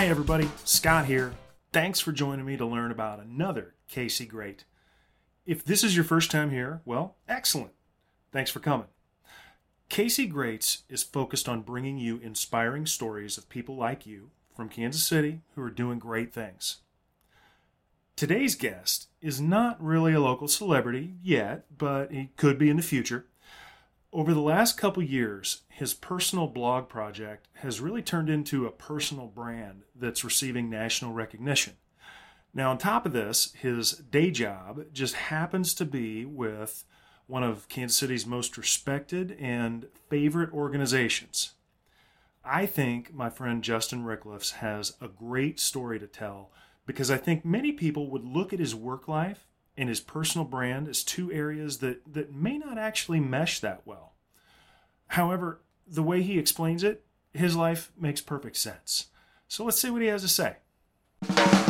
Hi, everybody. Scott here. Thanks for joining me to learn about another KC Great. If this is your first time here, well, excellent. Thanks for coming. KC Greats is focused on bringing you inspiring stories of people like you from Kansas City who are doing great things. Today's guest is not really a local celebrity yet, but he could be in the future. Over the last couple years, his personal blog project has really turned into a personal brand that's receiving national recognition. Now, on top of this, his day job just happens to be with one of Kansas City's most respected and favorite organizations. I think my friend Justin Ricklefs has a great story to tell because I think many people would look at his work life and his personal brand as two areas that, that may not actually mesh that well. However, the way he explains it, his life makes perfect sense. So let's see what he has to say.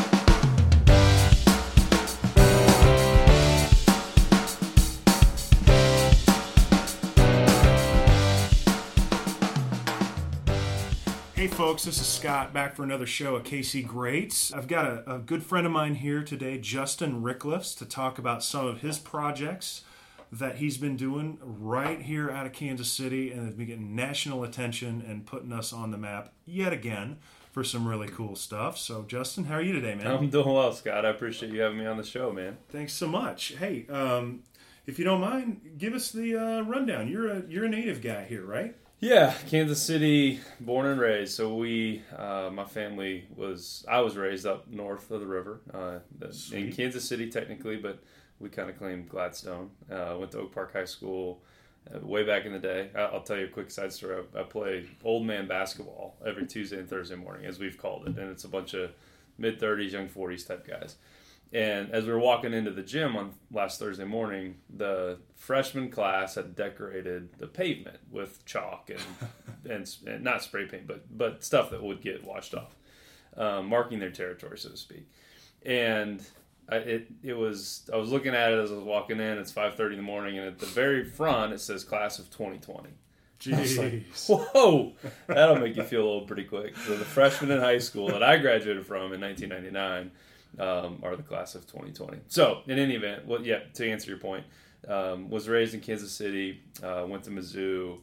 Folks, this is Scott back for another show at KC Greats. I've got a, a good friend of mine here today, Justin Ricklefs, to talk about some of his projects that he's been doing right here out of Kansas City and has been getting national attention and putting us on the map yet again for some really cool stuff. So, Justin, how are you today, man? I'm doing well, Scott. I appreciate you having me on the show, man. Thanks so much. Hey, um, if you don't mind, give us the uh, rundown. You're a you're a native guy here, right? Yeah, Kansas City, born and raised. So we, uh, my family was, I was raised up north of the river uh, in Kansas City, technically, but we kind of claim Gladstone. Uh, went to Oak Park High School uh, way back in the day. I'll tell you a quick side story. I, I play old man basketball every Tuesday and Thursday morning, as we've called it, and it's a bunch of mid 30s, young 40s type guys. And as we were walking into the gym on last Thursday morning, the freshman class had decorated the pavement with chalk and, and, and, not spray paint, but but stuff that would get washed off, um, marking their territory, so to speak. And I, it it was I was looking at it as I was walking in. It's five thirty in the morning, and at the very front it says class of twenty twenty. Jeez. Like, Whoa, that'll make you feel old pretty quick. So the freshman in high school that I graduated from in 1999 um, are the class of 2020. So, in any event, well, yeah, to answer your point, um, was raised in Kansas City, uh, went to Mizzou,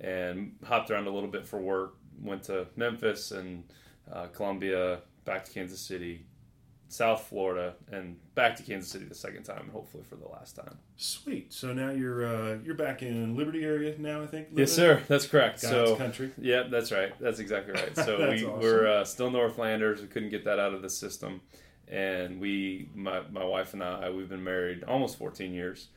and hopped around a little bit for work. Went to Memphis and uh, Columbia, back to Kansas City, South Florida, and back to Kansas City the second time, and hopefully for the last time. Sweet. So now you're uh, you're back in Liberty area now, I think. Living? Yes, sir. That's correct. God's so country. Yeah, that's right. That's exactly right. So we, awesome. we're uh, still Northlanders. We couldn't get that out of the system and we my, my wife and i we've been married almost 14 years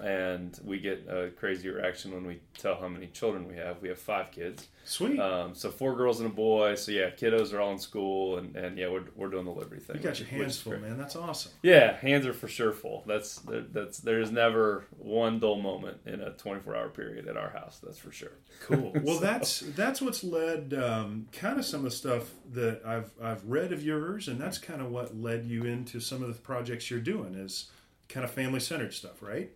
and we get a crazy reaction when we tell how many children we have. We have five kids. Sweet. Um, so four girls and a boy. So yeah kiddos are all in school and, and yeah we're, we're doing the liberty thing you got your hands full man. That's awesome. Yeah hands are for sure full. That's that's there's never one dull moment in a 24 hour period at our house that's for sure. Cool. Well so. that's that's what's led um, kind of some of the stuff that i've i've read of yours and that's kind of what led you into some of the projects you're doing is kind of family centered stuff right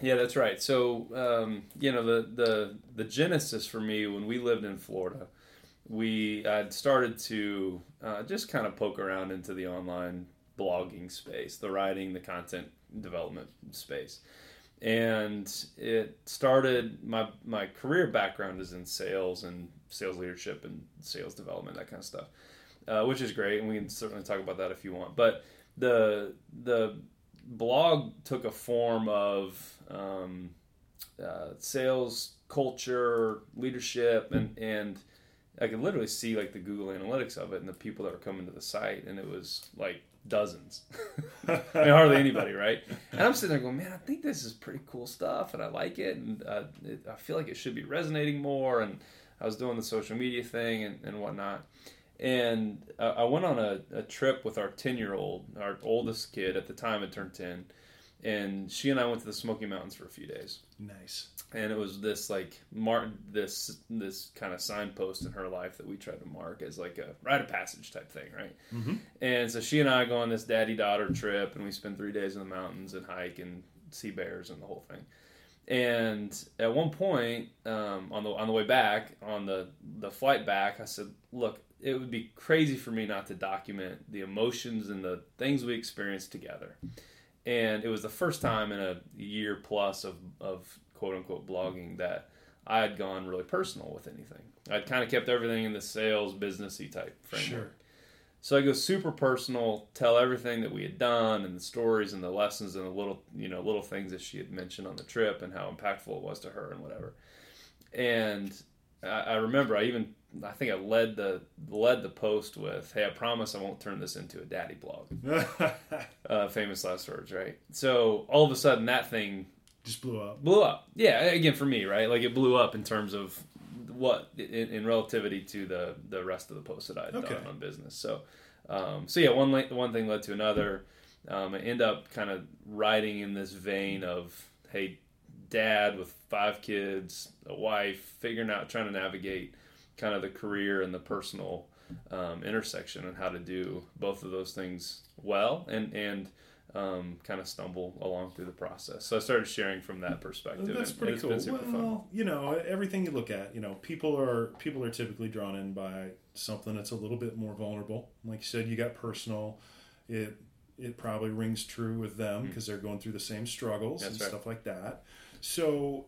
yeah, that's right. So um, you know the the the genesis for me when we lived in Florida, we had started to uh, just kind of poke around into the online blogging space, the writing, the content development space, and it started. My my career background is in sales and sales leadership and sales development, that kind of stuff, uh, which is great, and we can certainly talk about that if you want. But the the blog took a form of um, uh, sales culture, leadership, and and I could literally see like the Google Analytics of it and the people that were coming to the site, and it was like dozens. I mean, hardly anybody, right? And I'm sitting there going, man, I think this is pretty cool stuff, and I like it, and uh, it, I feel like it should be resonating more. And I was doing the social media thing and, and whatnot. And uh, I went on a, a trip with our 10 year old, our oldest kid at the time, it turned 10 and she and I went to the Smoky Mountains for a few days. Nice. And it was this like mark this this kind of signpost in her life that we tried to mark as like a rite of passage type thing, right? Mm-hmm. And so she and I go on this daddy daughter trip, and we spend three days in the mountains and hike and see bears and the whole thing. And at one point um, on the on the way back on the the flight back, I said, "Look, it would be crazy for me not to document the emotions and the things we experienced together. And it was the first time in a year plus of, of quote unquote blogging that I had gone really personal with anything. I'd kind of kept everything in the sales businessy type framework. Sure. So I go super personal, tell everything that we had done and the stories and the lessons and the little you know little things that she had mentioned on the trip and how impactful it was to her and whatever. And I, I remember I even I think I led the led the post with, "Hey, I promise I won't turn this into a daddy blog." uh, famous last words, right? So all of a sudden that thing just blew up. Blew up. Yeah, again for me, right? Like it blew up in terms of what in, in relativity to the the rest of the posts that I had okay. done on business. So, um, so yeah, one one thing led to another. Um, I end up kind of writing in this vein of, hey, dad with five kids, a wife, figuring out, trying to navigate kind of the career and the personal um, intersection and how to do both of those things well and and um, kind of stumble along through the process. So I started sharing from that perspective. That's pretty cool. well, fun. you know, everything you look at, you know, people are people are typically drawn in by something that's a little bit more vulnerable. Like you said, you got personal. It it probably rings true with them because mm-hmm. they're going through the same struggles that's and right. stuff like that. So,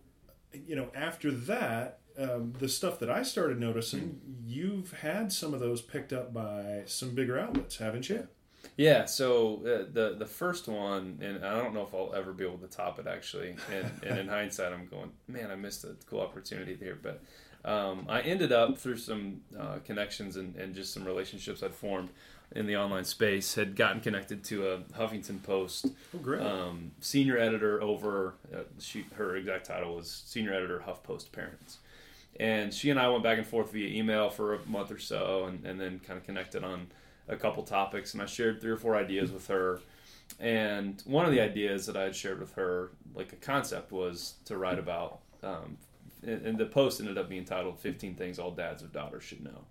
you know, after that, um, the stuff that I started noticing, mm-hmm. you've had some of those picked up by some bigger outlets, haven't you? Yeah, so uh, the the first one, and I don't know if I'll ever be able to top it actually. And, and in hindsight, I'm going, man, I missed a cool opportunity there. But um, I ended up through some uh, connections and, and just some relationships I'd formed in the online space, had gotten connected to a Huffington Post oh, um, senior editor over. Uh, she, her exact title was senior editor HuffPost Parents. And she and I went back and forth via email for a month or so, and, and then kind of connected on a couple topics, and I shared three or four ideas with her. And one of the ideas that I had shared with her, like a concept, was to write about. Um, and the post ended up being titled "15 Things All Dads of Daughters Should Know,"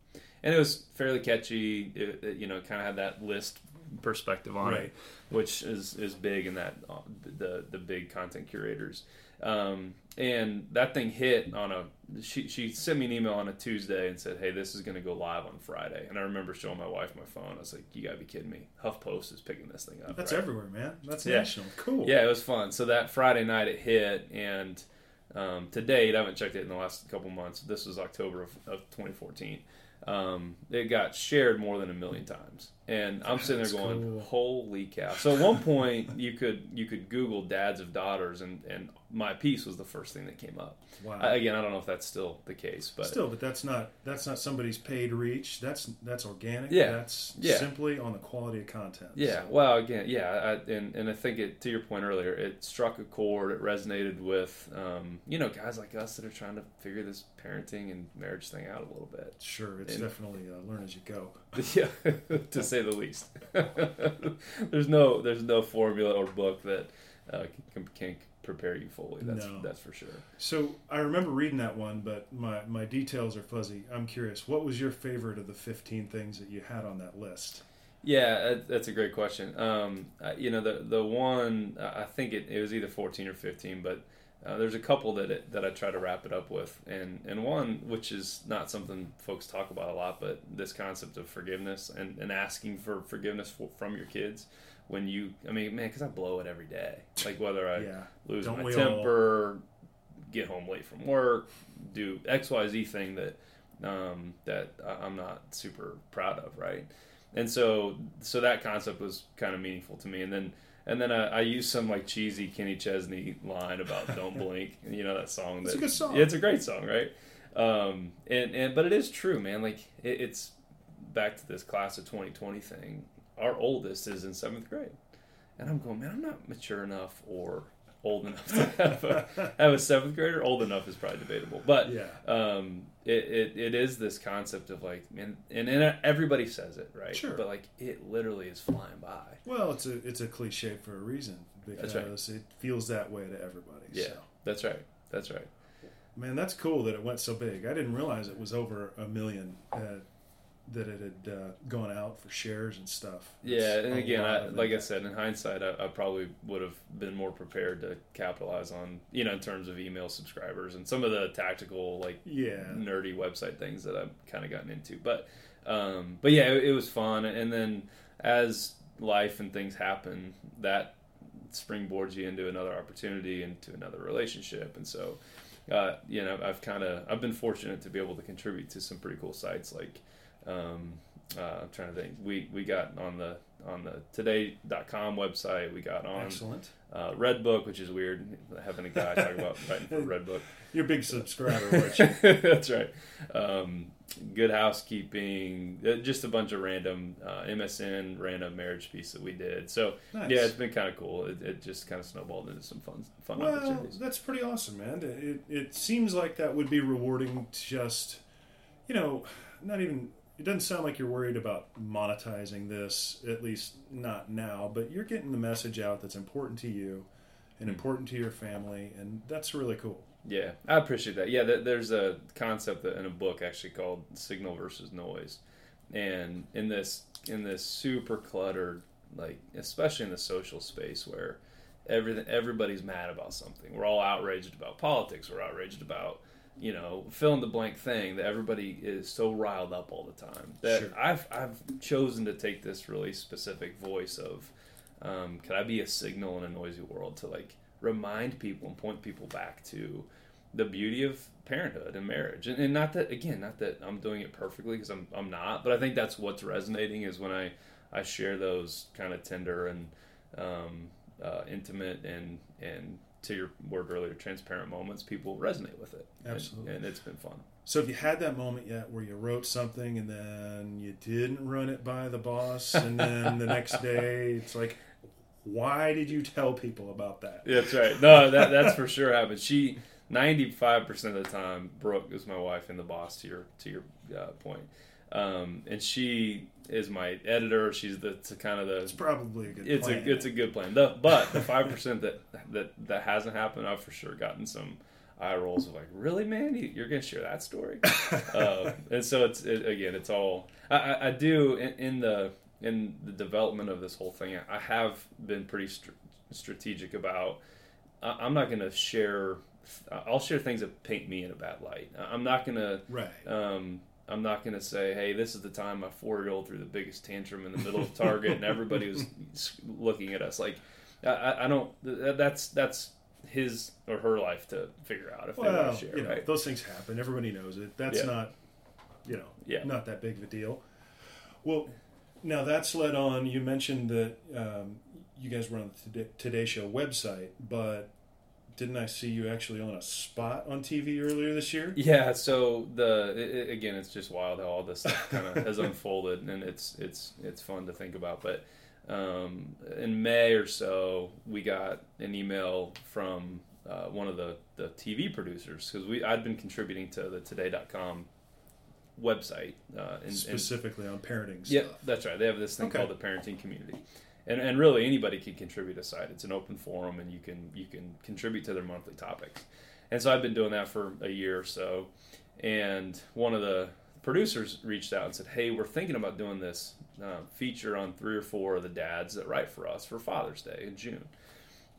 and it was fairly catchy. It, it, you know, kind of had that list perspective on right. it, which is is big in that uh, the the big content curators. Um, and that thing hit on a she she sent me an email on a Tuesday and said, "Hey, this is going to go live on Friday." And I remember showing my wife my phone. I was like, "You got to be kidding me! HuffPost is picking this thing up." That's right? everywhere, man. That's yeah. national. Cool. Yeah, it was fun. So that Friday night it hit, and um, to date, I haven't checked it in the last couple months. This was October of, of 2014 um, it got shared more than a million times, and I'm sitting there going, cool. "Holy cow!" So at one point, you could you could Google "dads of daughters," and and my piece was the first thing that came up. Wow. I, again, I don't know if that's still the case, but still, but that's not that's not somebody's paid reach. That's that's organic. Yeah, that's yeah. simply on the quality of content. Yeah. So. Well, again, yeah, I, and and I think it to your point earlier, it struck a chord. It resonated with um, you know guys like us that are trying to figure this parenting and marriage thing out a little bit. Sure, it's and, definitely uh, learn as you go. Yeah, to say the least. there's no there's no formula or book that uh, can, can prepare you fully. That's no. that's for sure. So I remember reading that one, but my my details are fuzzy. I'm curious. What was your favorite of the 15 things that you had on that list? Yeah, that's a great question. Um, you know, the the one I think it, it was either 14 or 15, but uh, there's a couple that it, that I try to wrap it up with, and and one which is not something folks talk about a lot, but this concept of forgiveness and, and asking for forgiveness for, from your kids when you, I mean, man, because I blow it every day. Like whether I yeah. lose Don't my temper, all? get home late from work, do X Y Z thing that um, that I'm not super proud of, right? And so so that concept was kind of meaningful to me, and then and then I, I used some like cheesy Kenny Chesney line about "Don't Blink." You know that song. That, it's a good song. Yeah, it's a great song, right? Um, and and but it is true, man. Like it, it's back to this class of 2020 thing. Our oldest is in seventh grade, and I'm going, man, I'm not mature enough or old enough to have a, have a seventh grader. Old enough is probably debatable, but yeah. um, it, it, it is this concept of like, and, and and everybody says it, right? Sure. But like, it literally is flying by. Well, it's a it's a cliche for a reason because right. it feels that way to everybody. Yeah, so. that's right. That's right. Man, that's cool that it went so big. I didn't realize it was over a million. Uh, that it had uh, gone out for shares and stuff. yeah, and again, I, like I said, in hindsight, I, I, probably would have been more prepared to capitalize on, you know, in terms of email subscribers and some of the tactical, like, yeah, nerdy website things that I've kind of gotten into. But Um, but yeah, it, it was fun. And then as life and things happen, that springboards you into another opportunity, into another relationship, and so. Uh, you know, I've kind of I've been fortunate to be able to contribute to some pretty cool sites like um, uh, I'm trying to think. We we got on the on the today.com website. We got on Excellent. uh, Redbook, which is weird having a guy talk about writing for Redbook. You're a big subscriber, aren't you? That's right. Um, good housekeeping, uh, just a bunch of random uh, MSN random marriage piece that we did. So Nice. yeah, it's been kind of cool. It, it just kind of snowballed into some fun fun Well, opportunities. that's pretty awesome, man. It, it seems like that would be rewarding. Just, you know, not even. It doesn't sound like you're worried about monetizing this, at least not now. But you're getting the message out that's important to you and hmm. important to your family, and that's really cool. Yeah, I appreciate that. Yeah, there's a concept in a book actually called signal versus noise, and in this in this super cluttered, like especially in the social space where everything everybody's mad about something. We're all outraged about politics. We're outraged about you know fill in the blank thing that everybody is so riled up all the time. That Sure. I've I've chosen to take this really specific voice of um, could I be a signal in a noisy world to like remind people and point people back to the beauty of parenthood and marriage and, and not that again not that i'm doing it perfectly because I'm, I'm not but i think that's what's resonating is when i i share those kind of tender and um, uh, intimate and and to your word earlier transparent moments people resonate with it And- Absolutely. and, it's been fun So, have you had that moment yet where you wrote something and then you didn't run it by the boss, and then the next day it's like, why did you tell people about that? That's right. No, that that's for sure happened. She ninety five percent of the time, Brooke is my wife and the boss. To your to your uh, point, um, and she is my editor. She's the kind of the. It's probably a good. It's plan. a it's a good plan. The, but the five percent that that that hasn't happened, I've for sure gotten some eye rolls of like, really, man, you, you're gonna share that story. uh, and so it's it, again, it's all I, I, I do in, in the in the development of this whole thing. I have been pretty str- strategic about. I, I'm not going to share. I'll share things that paint me in a bad light. I'm not going to. right. Um, I'm not going to say, "Hey, this is the time my four-year-old threw the biggest tantrum in the middle of Target and everybody was looking at us." Like, I- I, don't. That's that's his or her life to figure out if they Well, want to share, you know, right? those things happen. Everybody knows it. That's Yeah. not, you know, Yeah. not that big of a deal. Well, now that's led on. You mentioned that um, you guys were on the Today Show website, but didn't I see you actually on a spot on TV earlier this year? Yeah, so the i i- again, it's just wild how all this stuff kind of has unfolded, and it's it's it's fun to think about. But um, in May or so, we got an email from uh, one of the, the TV producers because we I'd been contributing to the Today.com website. Uh, and, and Specifically on parenting yeah, stuff. that's right. They have this thing Okay. called the parenting community, and and really anybody can contribute a site. It's an open forum, and you can you can contribute to their monthly topics. And so I've been doing that for a year or so, and one of the producers reached out and said, "Hey, we're thinking about doing this uh, feature on three or four of the dads that write for us for Father's Day in June,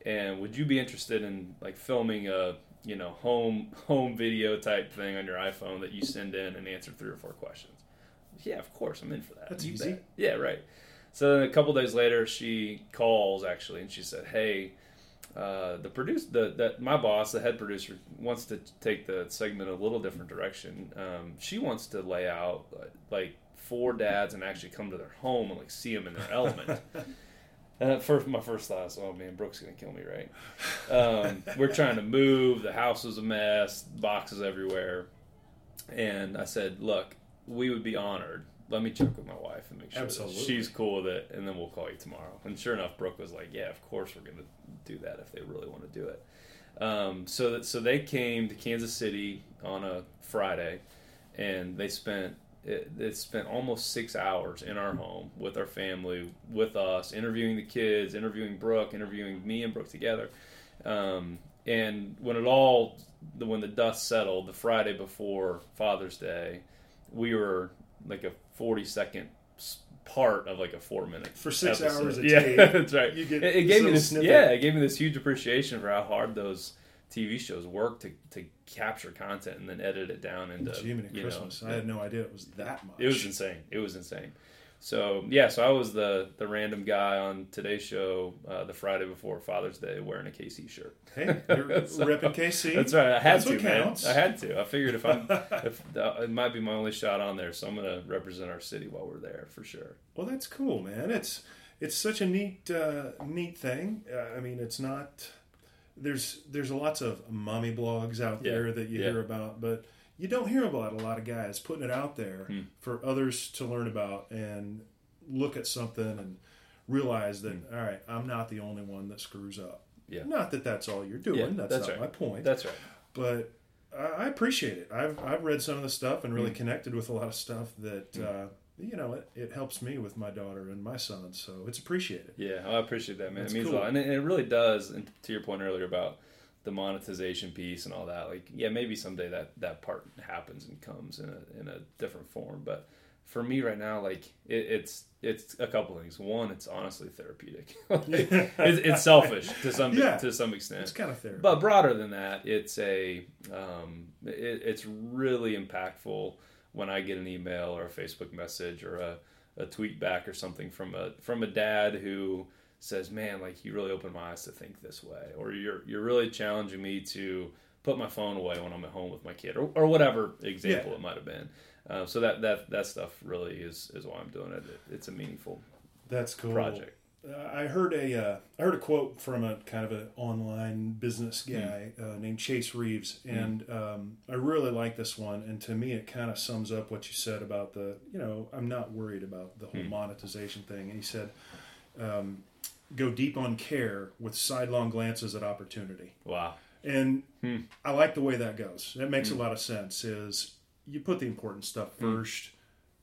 and would you be interested in like filming a you know home home video type thing on your iPhone that you send in and answer three or four questions?" Yeah, of course, I'm in for that. That's You easy. bet. Yeah, right. So then a couple days later, she calls actually, and she said, "Hey, uh, the produce the that my boss, the head producer, wants to take the segment a little different direction. Um, she wants to lay out like four dads and actually come to their home and like see them in their element." And at first, my first thought was, "Oh man, Brooke's gonna kill me, right?" Um, we're trying to move. The house was a mess, boxes everywhere, and I said, "Look, we would be honored. Let me check with my wife and make sure Absolutely. she's cool with it, and then we'll call you tomorrow." And sure enough, Brooke was like, "Yeah, of course we're gonna do that if they really want to do it." Um, so that so they came to Kansas City on a Friday, and they spent it, they spent almost six hours in our home with our family, with us, interviewing the kids, interviewing Brooke, interviewing me and Brooke together. Um, and when it all, the- when the dust settled, the Friday before Father's Day, we were like a forty second part of like a four minute For six episode. hours a yeah, tape, that's right. you get it, it gave me this snippet. yeah, it gave me this huge appreciation for how hard those TV shows work to, to capture content and then edit it down into Jiminy you Christmas. know, I had no idea it was that much. it was insane. It was insane. So yeah, so I was the the random guy on today's show uh, the Friday before Father's Day wearing a KC shirt. Hey, you're So- repping KC. That's right. I had That's to, man. counts. I had to. I figured if I'm, if uh, it might be my only shot on there, so I'm gonna represent our city while we're there for sure. Well, that's cool, man. It's it's such a neat uh, neat thing. Uh, I mean, it's not there's there's lots of mommy blogs out Yeah, there that you yeah. hear about, but you don't hear about a lot of guys putting it out there Hmm. for others to learn about and look at something and realize that all right, I'm not the only one that screws up. Hmm. Yeah. Not that that's all you're doing. Yeah, that's, that's not right. my point. That's right. but I I appreciate it. I've I've read some of the stuff and Hmm. really connected with a lot of stuff that uh, you know it, it helps me with my daughter and my son. So it's appreciated. Yeah, I appreciate that, man. That's it means cool. a lot, and it, it really does. And to your point earlier about the monetization piece and all that, like, yeah, maybe someday that that part happens and comes in a in a different form. But for me right now, like, it, it's it's a couple things. One, it's honestly therapeutic. Like, it's, it's selfish to some Yeah. to some extent. It's kind of therapy. But broader than that, it's a um, it, it's really impactful when I get an email or a Facebook message or a, a tweet back or something from a from a dad who says, "Man, like you really opened my eyes to think this way," or "You're you're really challenging me to put my phone away when I'm at home with my kid," or, or whatever example Yeah. it might have been. Uh, so that that that stuff really is is why I'm doing it. it it's a meaningful That's cool. project. Uh, I heard a uh, I heard a quote from a kind of an online business guy uh, named Chase Reeves, and um, I really like this one. And to me, it kind of sums up what you said about the you know I'm not worried about the whole monetization thing. And he said, um, "Go deep on care with sidelong glances at opportunity." Wow. And Hmm. I like the way that goes. That makes a lot of sense. Is you put the important stuff Hmm. first,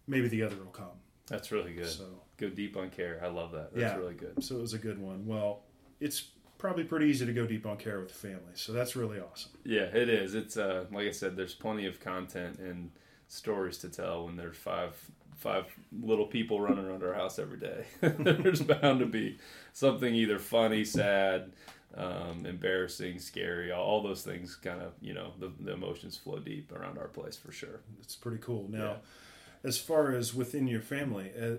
maybe the other will come. That's really good. So. Go deep on care. I love that. That's Yeah. really good. So it was a good one. Well, it's probably pretty easy to go deep on care with the family. So that's really awesome. Yeah, it is. It's uh, like I said. There's plenty of content and stories to tell when there's five five little people running around our house every day. there's bound to be something either funny, sad, um, embarrassing, scary. All, all those things kind of you know the, the emotions flow deep around our place for sure. It's pretty cool. Now, as far as within your family, uh,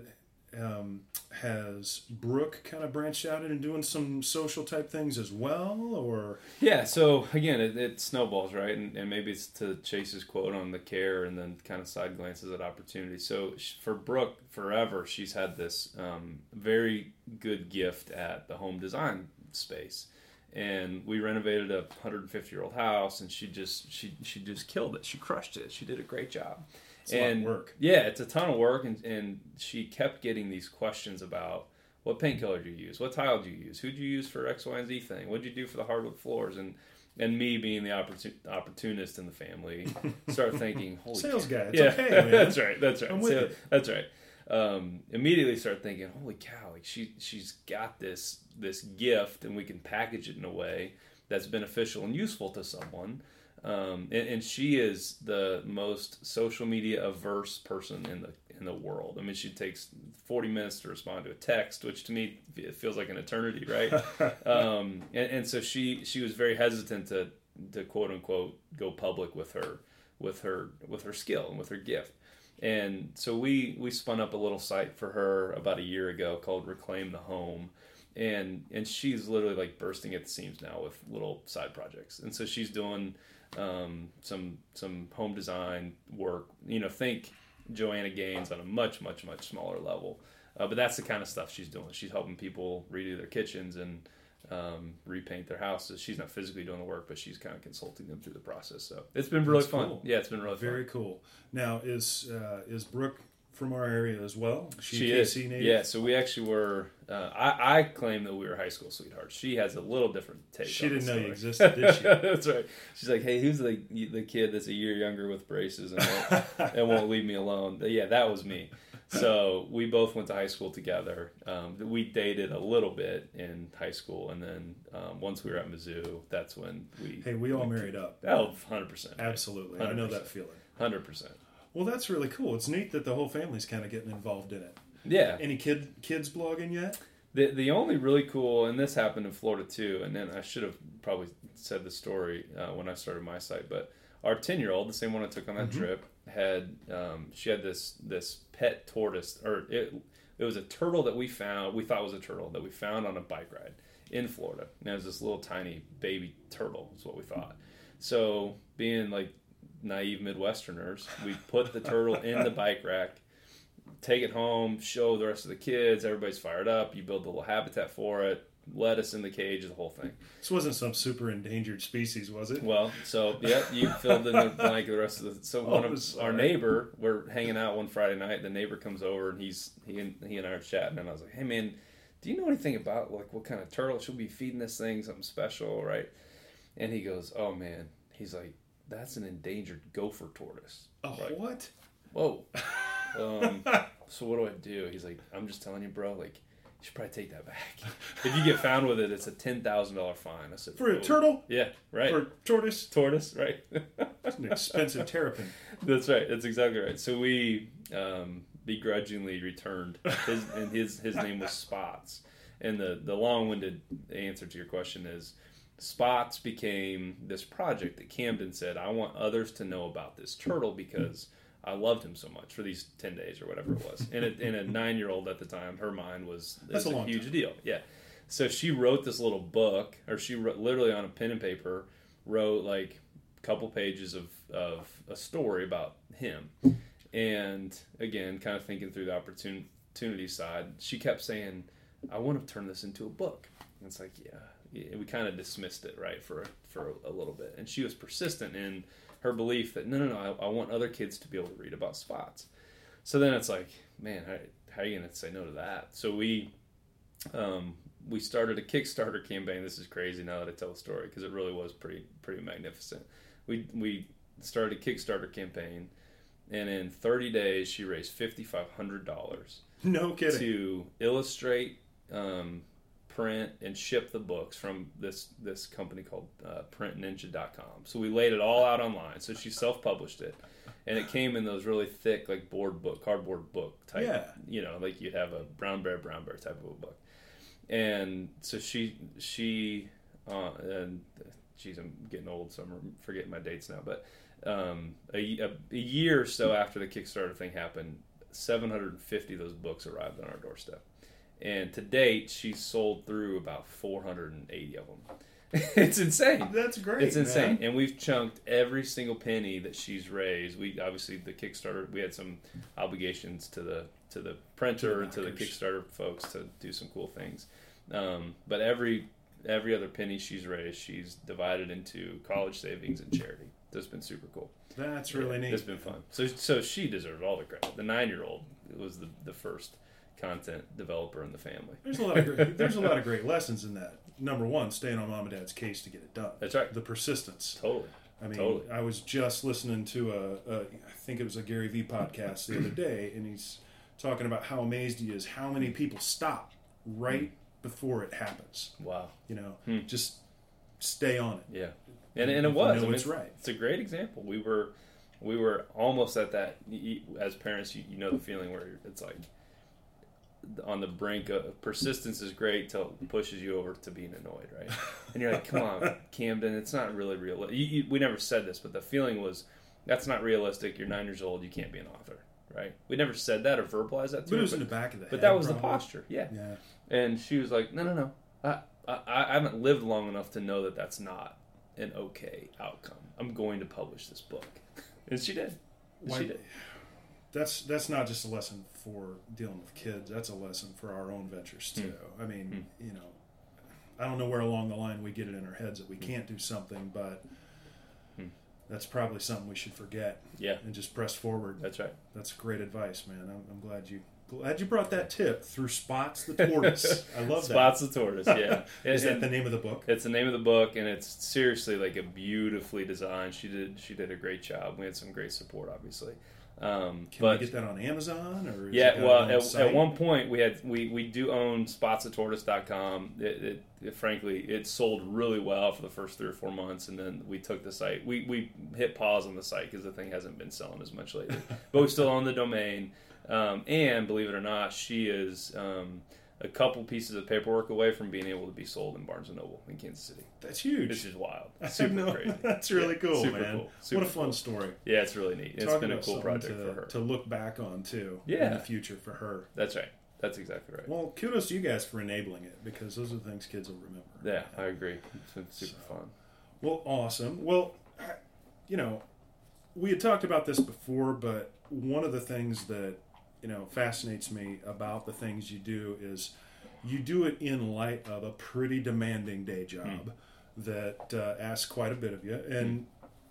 um, has Brooke kind of branched out into doing some social type things as well, or Yeah, so again, it, it snowballs, right? And, and maybe it's to Chase's quote on the care and then kind of side glances at opportunity. So for Brooke, forever, she's had this um, very good gift at the home design space. And we renovated a 150 year old house, and she just she she just killed it. She crushed it. She did a great job. It's a lot of and work. yeah, it's a ton of work, and, and she kept getting these questions about what paint color do you use, what tile do you use, who do you use for X, Y, and Z thing, what did you do for the hardwood floors, and and me being the opportun- opportunist in the family, start thinking, holy sales guy? It's yeah, okay, that's right, that's right, I'm with So- you. that's right. Um, immediately start thinking, holy cow, like she she's got this this gift, and we can package it in a way that's beneficial and useful to someone. Um, and, and she is the most social media averse person in the in the world. I mean, she takes forty minutes to respond to a text, which to me it feels like an eternity, right? um, and, and so she she was very hesitant to to quote unquote go public with her with her with her skill and with her gift. And so we we spun up a little site for her about a year ago called Reclaim the Home. And and she's literally like bursting at the seams now with little side projects. And so she's doing um, some some home design work. You know, think Joanna Gaines on a much much much smaller level. Uh, but that's the kind of stuff she's doing. She's helping people redo their kitchens and um, repaint their houses. She's not physically doing the work, but she's kind of consulting them through the process. So it's been really That's fun. cool. Yeah, it's been really Very fun. cool. Now, is uh, is Brooke from our area as well? She KC is. native? Yeah, so we actually were. Uh, I, I claim that we were high school sweethearts. She has a little different take. She didn't know you existed, did she? that's right. She's like, "Hey, who's the the kid that's a year younger with braces and won't, and won't leave me alone?" Yeah, that was me. So we both went to high school together. Um, we dated a little bit in high school, and then um, once we were at Mizzou, that's when we. Hey, we all married up. Oh, 100 percent. Absolutely, I know that feeling. Hundred percent. Well, that's really cool. It's neat that the whole family's kind of getting involved in it. Yeah. Any kid kids blogging yet? The the only really cool, and this happened in Florida too, and then I should have probably said the story uh, when I started my site, but our ten year old, the same one I took on that Mhm. trip, had um, she had this this pet tortoise, or it it was a turtle that we found. We thought was a turtle that we found on a bike ride in Florida, and it was this little tiny baby turtle. Is what we thought. So being like naive Midwesterners, we put the turtle in the bike rack take it home, show the rest of the kids. Everybody's fired up. You build a little habitat for it, lettuce in the cage, the whole thing. This wasn't some super endangered species, was it? Well, so yeah, you filled in the blank the rest of the. So oh, one Oh, of sorry. our neighbor, we're hanging out one Friday night. The neighbor comes over and he's he and he and I are chatting, and I was like, "Hey man, do you know anything about like what kind of turtle should we be feeding this thing? Something special, right?" And he goes, "Oh man," he's like, "That's an endangered gopher tortoise." Oh, Right. what? Whoa. Um, so what do I do? He's like, I'm just telling you, bro. Like, you should probably take that back. If you get found with it, it's a ten thousand dollar fine. I said, For a "Oh." turtle? Yeah, right. For a tortoise? tortoise, right? It's an expensive terrapin. That's right. That's exactly right. So we um, begrudgingly returned his, and his his name was Spots. And the the long winded answer to your question is, Spots became this project that Camden said, I want others to know about this turtle because I loved him so much for these ten days or whatever it was. And a, a nine year old at the time, her mind was That's a a, huge time. deal. Yeah. So she wrote this little book, or she wrote, literally on a pen and paper wrote like a couple pages of, of a story about him. And again, kind of thinking through the opportunity side, she kept saying, I want to turn this into a book. And it's like, yeah. We kind of dismissed it, right, for, for a, little bit. And she was persistent in her belief that, no, no, no, I, I want other kids to be able to read about spots. So then it's like, man, how, how are you going to say no to that? So we um, we started a Kickstarter campaign. This is crazy now that I tell the story because it really was pretty pretty magnificent. We we started a Kickstarter campaign, and in 30 days she raised fifty five hundred dollars No kidding. to illustrate, um, print, and ship the books from this this company called uh, PrintNinja.com. So we laid it all out online. So she self published it, and it came in those really thick like board book, cardboard book type. Yeah. You know, like you'd have a brown bear, brown bear type of a book. And so she she uh, and geez, I'm getting old, so I'm forgetting my dates now. But um, a, a, a year or so after the Kickstarter thing happened, 750 of those books arrived on our doorstep. And to date, she's sold through about 480 of them. it's insane. That's great. It's insane, man. and we've chunked every single penny that she's raised. We obviously the Kickstarter. We had some obligations to the to the printer and to the. Kickstarter folks to do some cool things. Um, but every every other penny she's raised, she's divided into college savings and charity. That's been super cool. That's really Yeah, neat. It's been fun. So so she deserves all the credit. The nine year old was the the first content developer in the family. There's a lot of great, there's a lot of great lessons in that. Number one, staying on mom and dad's case to get it done. That's right. The persistence. Totally. I mean, Totally. I was just listening to a, a, I think it was a Gary Vee podcast the other day, and he's talking about how amazed he is how many people stop right before it happens. Wow. You know, Hmm. just stay on it. Yeah, and and it was. I mean, it's right. It's a great example. We were we were almost at that. As parents, you, you know the feeling where it's like on the brink of persistence is great till it pushes you over to being annoyed, right? And you're like, come on, Camden, it's not really real. You, you, we never said this, but the feeling was that's not realistic. You're nine years old. You can't be an author, right? We never said that or verbalized that to But it her, was in the back of the head. but that was the posture. Yeah. Yeah. And she was like, "No, no, no. I, I, I haven't lived long enough to know that that's not an okay outcome. I'm going to publish this book." And she did. And Why- She did. That's that's not just a lesson for dealing with kids. That's a lesson for our own ventures hmm. too. I mean, hmm. you know, I don't know where along the line we get it in our heads that we hmm. can't do something, but Hmm. that's probably something we should forget Yeah, and just press forward. that's right. That's great advice, man. I'm, I'm glad you glad you brought that tip through Spots the tortoise. I love Spots the tortoise. Yeah, is And- that the name of the book? It's the name of the book, and it's seriously like a beautifully designed. She did. She did a great job. We had some great support, obviously. Um, Can but we get that on Amazon or is Yeah, well, at, at one point we had we, we do own spotsthetortoise.com. It, it, it frankly it sold really well for the first three or four months, and then we took the site. We we hit pause on the site because the thing hasn't been selling as much lately. but we still own the domain, um, and believe it or not, she is um, a couple pieces of paperwork away from being able to be sold in Barnes and Noble in Kansas City. That's huge. This is wild. Super know. crazy. That's really Yeah, cool, super man. cool. What a fun cool. story. Yeah, it's really neat. It's Talking been a cool project to, for her. to look back on too. Yeah. in the future for her. That's right. That's exactly right. Well, kudos to you guys for enabling it because those are the things kids will remember. Yeah, I agree. It's been super fun. Well, awesome. Well, I- you know, we had talked about this before, but one of the things that you know fascinates me about the things you do is you do it in light of a pretty demanding day job that uh, asks quite a bit of you, and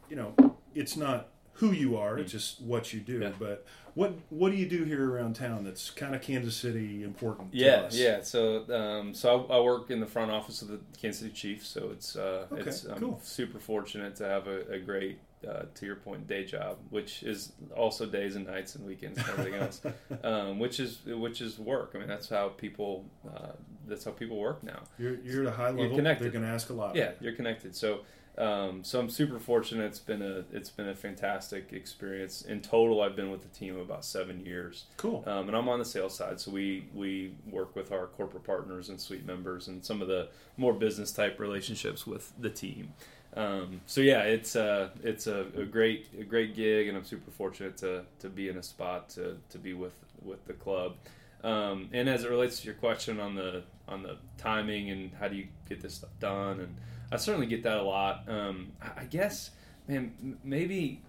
you know, it's not who you are; it's just what you do. Yeah. But what what do you do here around town that's kind of Kansas City important? to Yeah, us? yeah. So, um, so I, I work in the front office of the Kansas City Chiefs. So it's uh, Okay, it's I'm cool. super fortunate to have a, a great, uh, to your point, day job, which is also days and nights and weekends and everything else, um, which is which is work. I mean, that's how people uh, that's how people work now. You're, you're at a high level. connected. They're going to ask a lot. Yeah, you're connected. So, um, so I'm super fortunate. It's been a it's been a fantastic experience. In total, I've been with the team about seven years. Cool. Um, and I'm on the sales side, so we we work with our corporate partners and suite members and some of the more business type relationships with the team. Um, so yeah, it's uh, it's a, a great a great gig, and I'm super fortunate to to be in a spot to to be with with the club. Um, and as it relates to your question on the on the timing and how do you get this stuff done, and I certainly get that a lot. Um, I, guess, man, maybe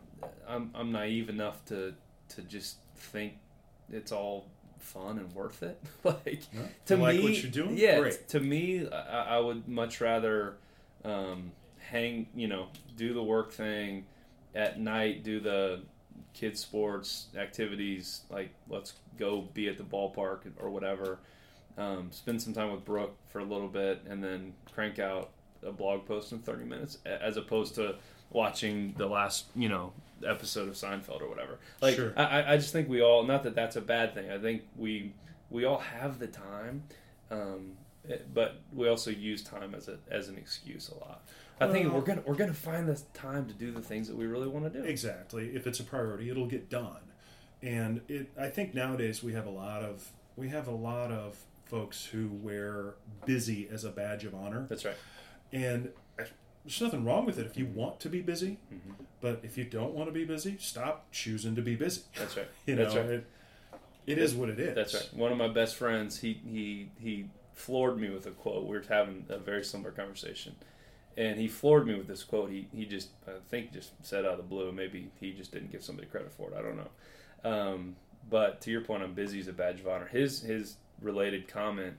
I'm, I'm naive enough to to just think it's all fun and worth it. like Yeah. to like me, what you're doing? Yeah, Great. to me, I, I would much rather um, hang, you know, do the work thing at night, do the kids sports activities, like let's go be at the ballpark or whatever. Um, spend some time with Brooke for a little bit, and then crank out a blog post in 30 minutes, as opposed to watching the last, you know, episode of Seinfeld or whatever. Like, Sure. I, I- just think we all, not that that's a bad thing. I think we we all have the time, um, but we also use time as a as an excuse a lot. I think Well- we're gonna we're gonna find the time to do the things that we really want to do. Exactly. If it's a priority, it'll get done. And it, I think nowadays we have a lot of we have a lot of folks who wear busy as a badge of honor, That's right. and there's nothing wrong with it if you want to be busy. Mhm. But if you don't want to be busy, stop choosing to be busy. That's right. You know, That's right. it, it is what it is. That's right. One of my best friends, he he he floored me with a quote. We were having a very similar conversation, and he floored me with this quote. He he just I think just said out of the blue. Maybe he just didn't give somebody credit for it. I don't know. Um, but to your point, I'm busy as a badge of honor. His his related comment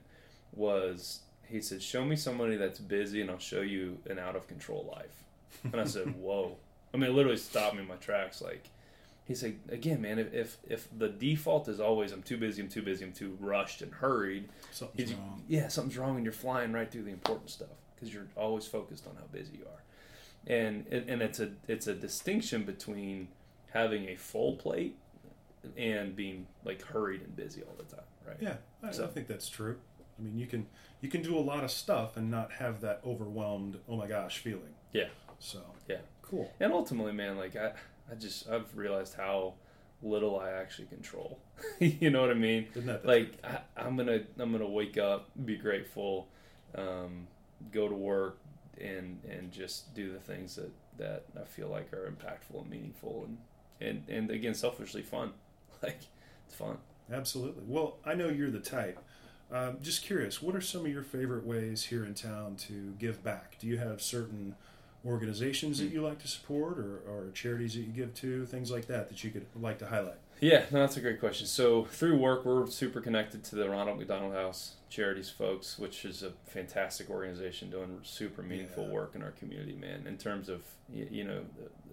was he said, "Show me somebody that's busy, and I'll show you an out of control life." And I said, "Whoa!" I mean, it literally stopped me in my tracks. Like, he said again, man, if, if if the default is always I'm too busy, I'm too busy, I'm too rushed and hurried, Something's is- wrong. yeah, something's wrong, and you're flying right through the important stuff because you're always focused on how busy you are, and and it's a it's a distinction between having a full plate and being like hurried and busy all the time, right? Yeah, I, So- I think that's true. I mean, you can you can do a lot of stuff and not have that overwhelmed, oh my gosh, feeling. Yeah. So Yeah. cool. And ultimately, man, like I, I just I've realized how little I actually control. you know what I mean? Isn't that like I, I'm gonna I'm gonna wake up, be grateful, um, go to work, and and just do the things that that I feel like are impactful and meaningful, and and and again, selfishly fun. Like it's fun. Absolutely. Well, I know you're the type. Um, just curious, what are some of your favorite ways here in town to give back? Do you have certain organizations Hmm. that you like to support or, or charities that you give to, things like that, that you could like to highlight? Yeah, no, that's a great question. So through work, we're super connected to the Ronald McDonald House Charities folks, which is a fantastic organization doing super meaningful Yeah. work in our community, man. In terms of you know,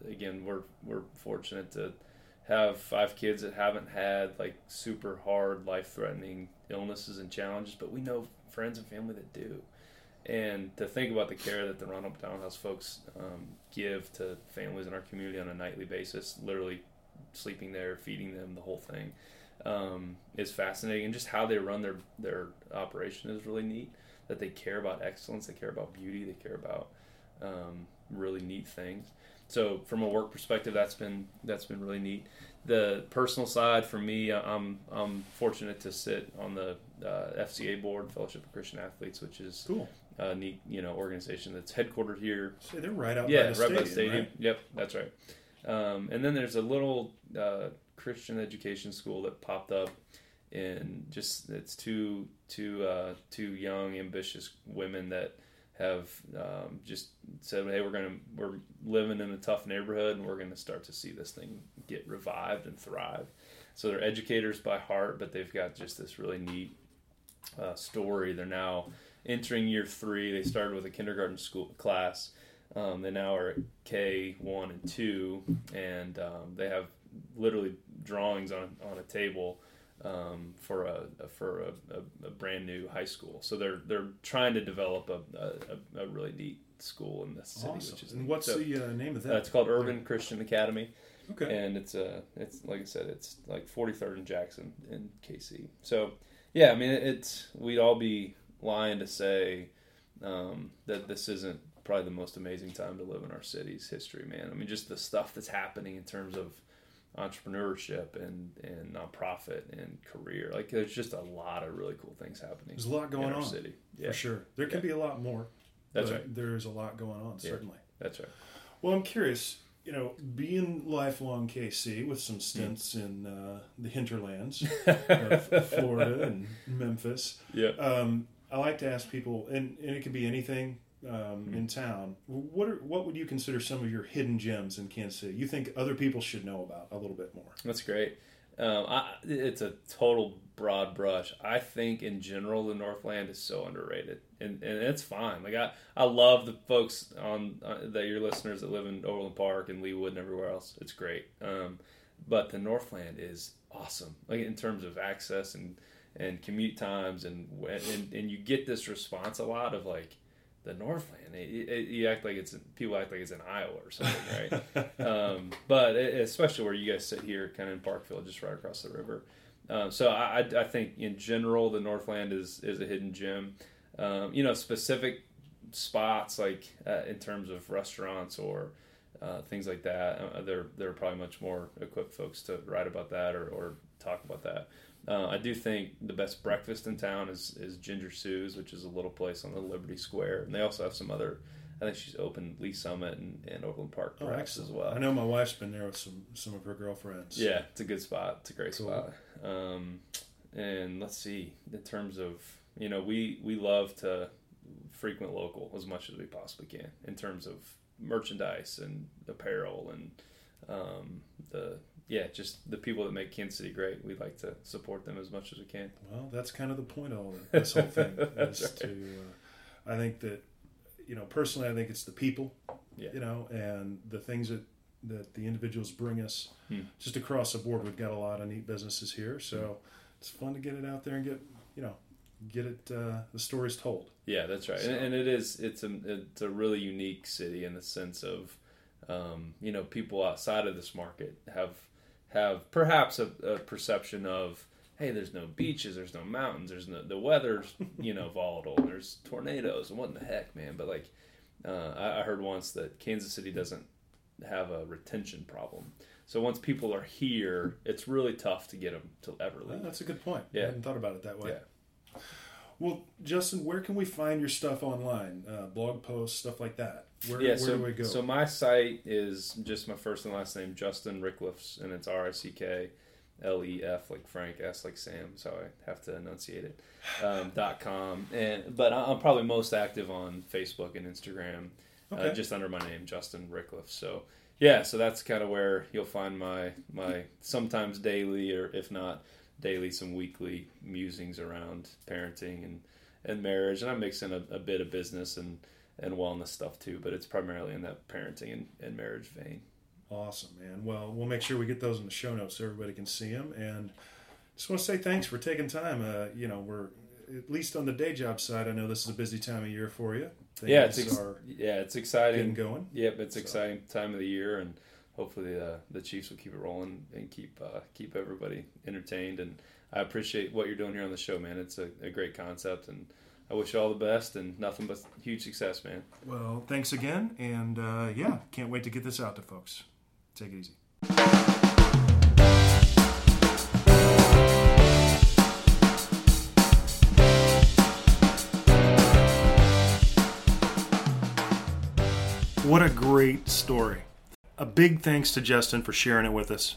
again, we're we're fortunate to have five kids that haven't had like super hard, life threatening illnesses and challenges, but we know friends and family that do. And to think about the care that the Ronald McDonald House folks um, give to families in our community on a nightly basis, literally sleeping there, feeding them, the whole thing, um, is fascinating. And just how they run their their operation is really neat. That they care about excellence, they care about beauty, they care about um, really neat things. So from a work perspective, that's been that's been really neat. The personal side for me, I'm I'm fortunate to sit on the uh, FCA board, Fellowship of Christian Athletes, which is cool. a neat you know organization that's headquartered here. So they're right out yeah, by the right stadium. by the stadium. right? Yep, that's right. Um, and then there's a little uh, Christian education school that popped up, and just it's two two uh, two young ambitious women that have um, just said, "Hey, we're gonna we're living in a tough neighborhood, and we're gonna start to see this thing get revived and thrive." So they're educators by heart, but they've got just this really neat uh, story. They're now entering year three. They started with a kindergarten school class. Um, they now are K one and two, and um, they have literally drawings on on a table um, for a for a, a, a, brand new high school. So they're they're trying to develop a, a, a really neat school in this city. Awesome. Which is and what's So, the uh, name of uh, that? it's called Urban Christian Academy okay. and it's a it's like I said, it's like 43rd and Jackson in KC. So yeah, I mean it's we'd all be lying to say um, that this isn't probably the most amazing time to live in our city's history, man. I mean just the stuff that's happening in terms of entrepreneurship and and nonprofit and career. Like there's just a lot of really cool things happening. There's a lot going on in our on city. for sure. There can Yeah. be a lot more. that's right. There's a lot going on, Yeah. certainly. That's right. Well, I'm curious. You know, being lifelong KC with some Hmm. stints in uh, the hinterlands of Florida and Memphis, Yeah. um, I like to ask people, and, and it could be anything um, in town. What are, what would you consider some of your hidden gems in Kansas City? You think other people should know about a little bit more? That's great. Um, I, it's a total broad brush. I think in general the Northland is so underrated, and, and it's fine. Like I, I love the folks on uh, that your listeners that live in Overland Park and Leawood and everywhere else. It's great, um, but the Northland is awesome. Like in terms of access and and commute times, and and and you get this response a lot of like the Northland. It, it, you act like it's people act like it's in Iowa or something, right? um, but it, especially where you guys sit here, kind of in Parkville, just right across the river. Um, so I, I, think in general the Northland is is a hidden gem. Um, you know, specific spots like uh, in terms of restaurants or uh, things like that. Uh, they're they're probably much more equipped folks to write about that or, or talk about that. Uh, I do think the best breakfast in town is, is Ginger Sue's, which is a little place on the Liberty Square, and they also have some other. I think she's opened Lee Summit and, and Overland Park Oh, perhaps as well. I know my wife's been there with some some of her girlfriends. Yeah, it's a good spot. It's a great Cool. spot. Um, and let's see, in terms of you know, we we love to frequent local as much as we possibly can in terms of merchandise and apparel and um, the yeah, just the people that make Kansas City great. We like to support them as much as we can. Well, that's kind of the point of this whole thing. Is right. to, uh, I think that, you know, personally, I think it's the people, Yeah. you know, and the things that that the individuals bring us. Hmm. Just across the board, we've got a lot of neat businesses here, so it's fun to get it out there and get, you know, get it uh, the stories told. Yeah, that's right, So- and, and it is. It's a it's a really unique city in the sense of, um, you know, people outside of this market have have perhaps a, a perception of, hey, there's no beaches, there's no mountains, there's no the weather's you know volatile, there's tornadoes, and what in the heck, man? But like, uh, I, I heard once that Kansas City doesn't have a retention problem. So once people are here, it's really tough to get them to ever Well, leave. that's a good point. Yeah. I hadn't thought about it that way. Yeah. Well, Justin, where can we find your stuff online? Uh, blog posts, stuff like that. Where, yeah, where so, do we go? So my site is just my first and last name, Justin Ricklefs, and it's R I C K L E F like Frank, S like Sam, so I have to enunciate it. Um, dot com, and but I'm probably most active on Facebook and Instagram, Okay. uh, just under my name, Justin Ricklefs. So yeah, so that's kind of where you'll find my my sometimes daily or if not daily, some weekly musings around parenting and and marriage, and I mix in a, a bit of business and and wellness stuff too, but it's primarily in that parenting and, and marriage vein. Awesome, man. Well, we'll make sure we get those in the show notes so everybody can see them. And just want to say thanks for taking time. Uh, you know, we're at least on the day job side. I know this is a busy time of year for you. Things yeah, it's ex- are yeah, it's getting exciting. going. Yep, it's So- exciting time of the year, and hopefully uh, the Chiefs will keep it rolling and keep uh, keep everybody entertained. And I appreciate what you're doing here on the show, man. It's a, a great concept, and I wish you all the best and nothing but huge success, man. Well, thanks again, and uh, yeah, can't wait to get this out to folks. Take it easy. What a great story. A big thanks to Justin for sharing it with us.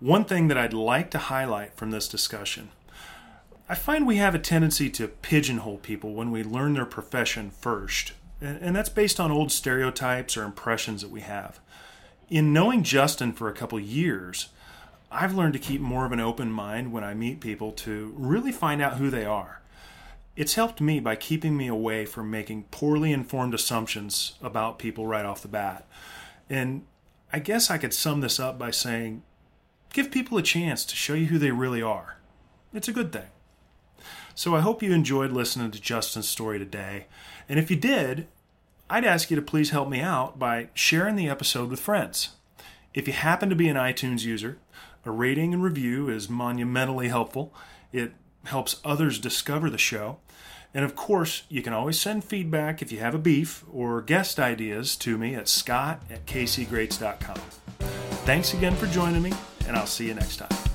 One thing that I'd like to highlight from this discussion I find we have a tendency to pigeonhole people when we learn their profession first, and that's based on old stereotypes or impressions that we have. In knowing Justin for a couple years, I've learned to keep more of an open mind when I meet people to really find out who they are. It's helped me by keeping me away from making poorly informed assumptions about people right off the bat. And I guess I could sum this up by saying give people a chance to show you who they really are. It's a good thing. So I hope you enjoyed listening to Justin's story today. And if you did, I'd ask you to please help me out by sharing the episode with friends. If you happen to be an iTunes user, a rating and review is monumentally helpful. It helps others discover the show. And of course, you can always send feedback if you have a beef or guest ideas to me at scott at kcgreats.com. Thanks again for joining me, and I'll see you next time.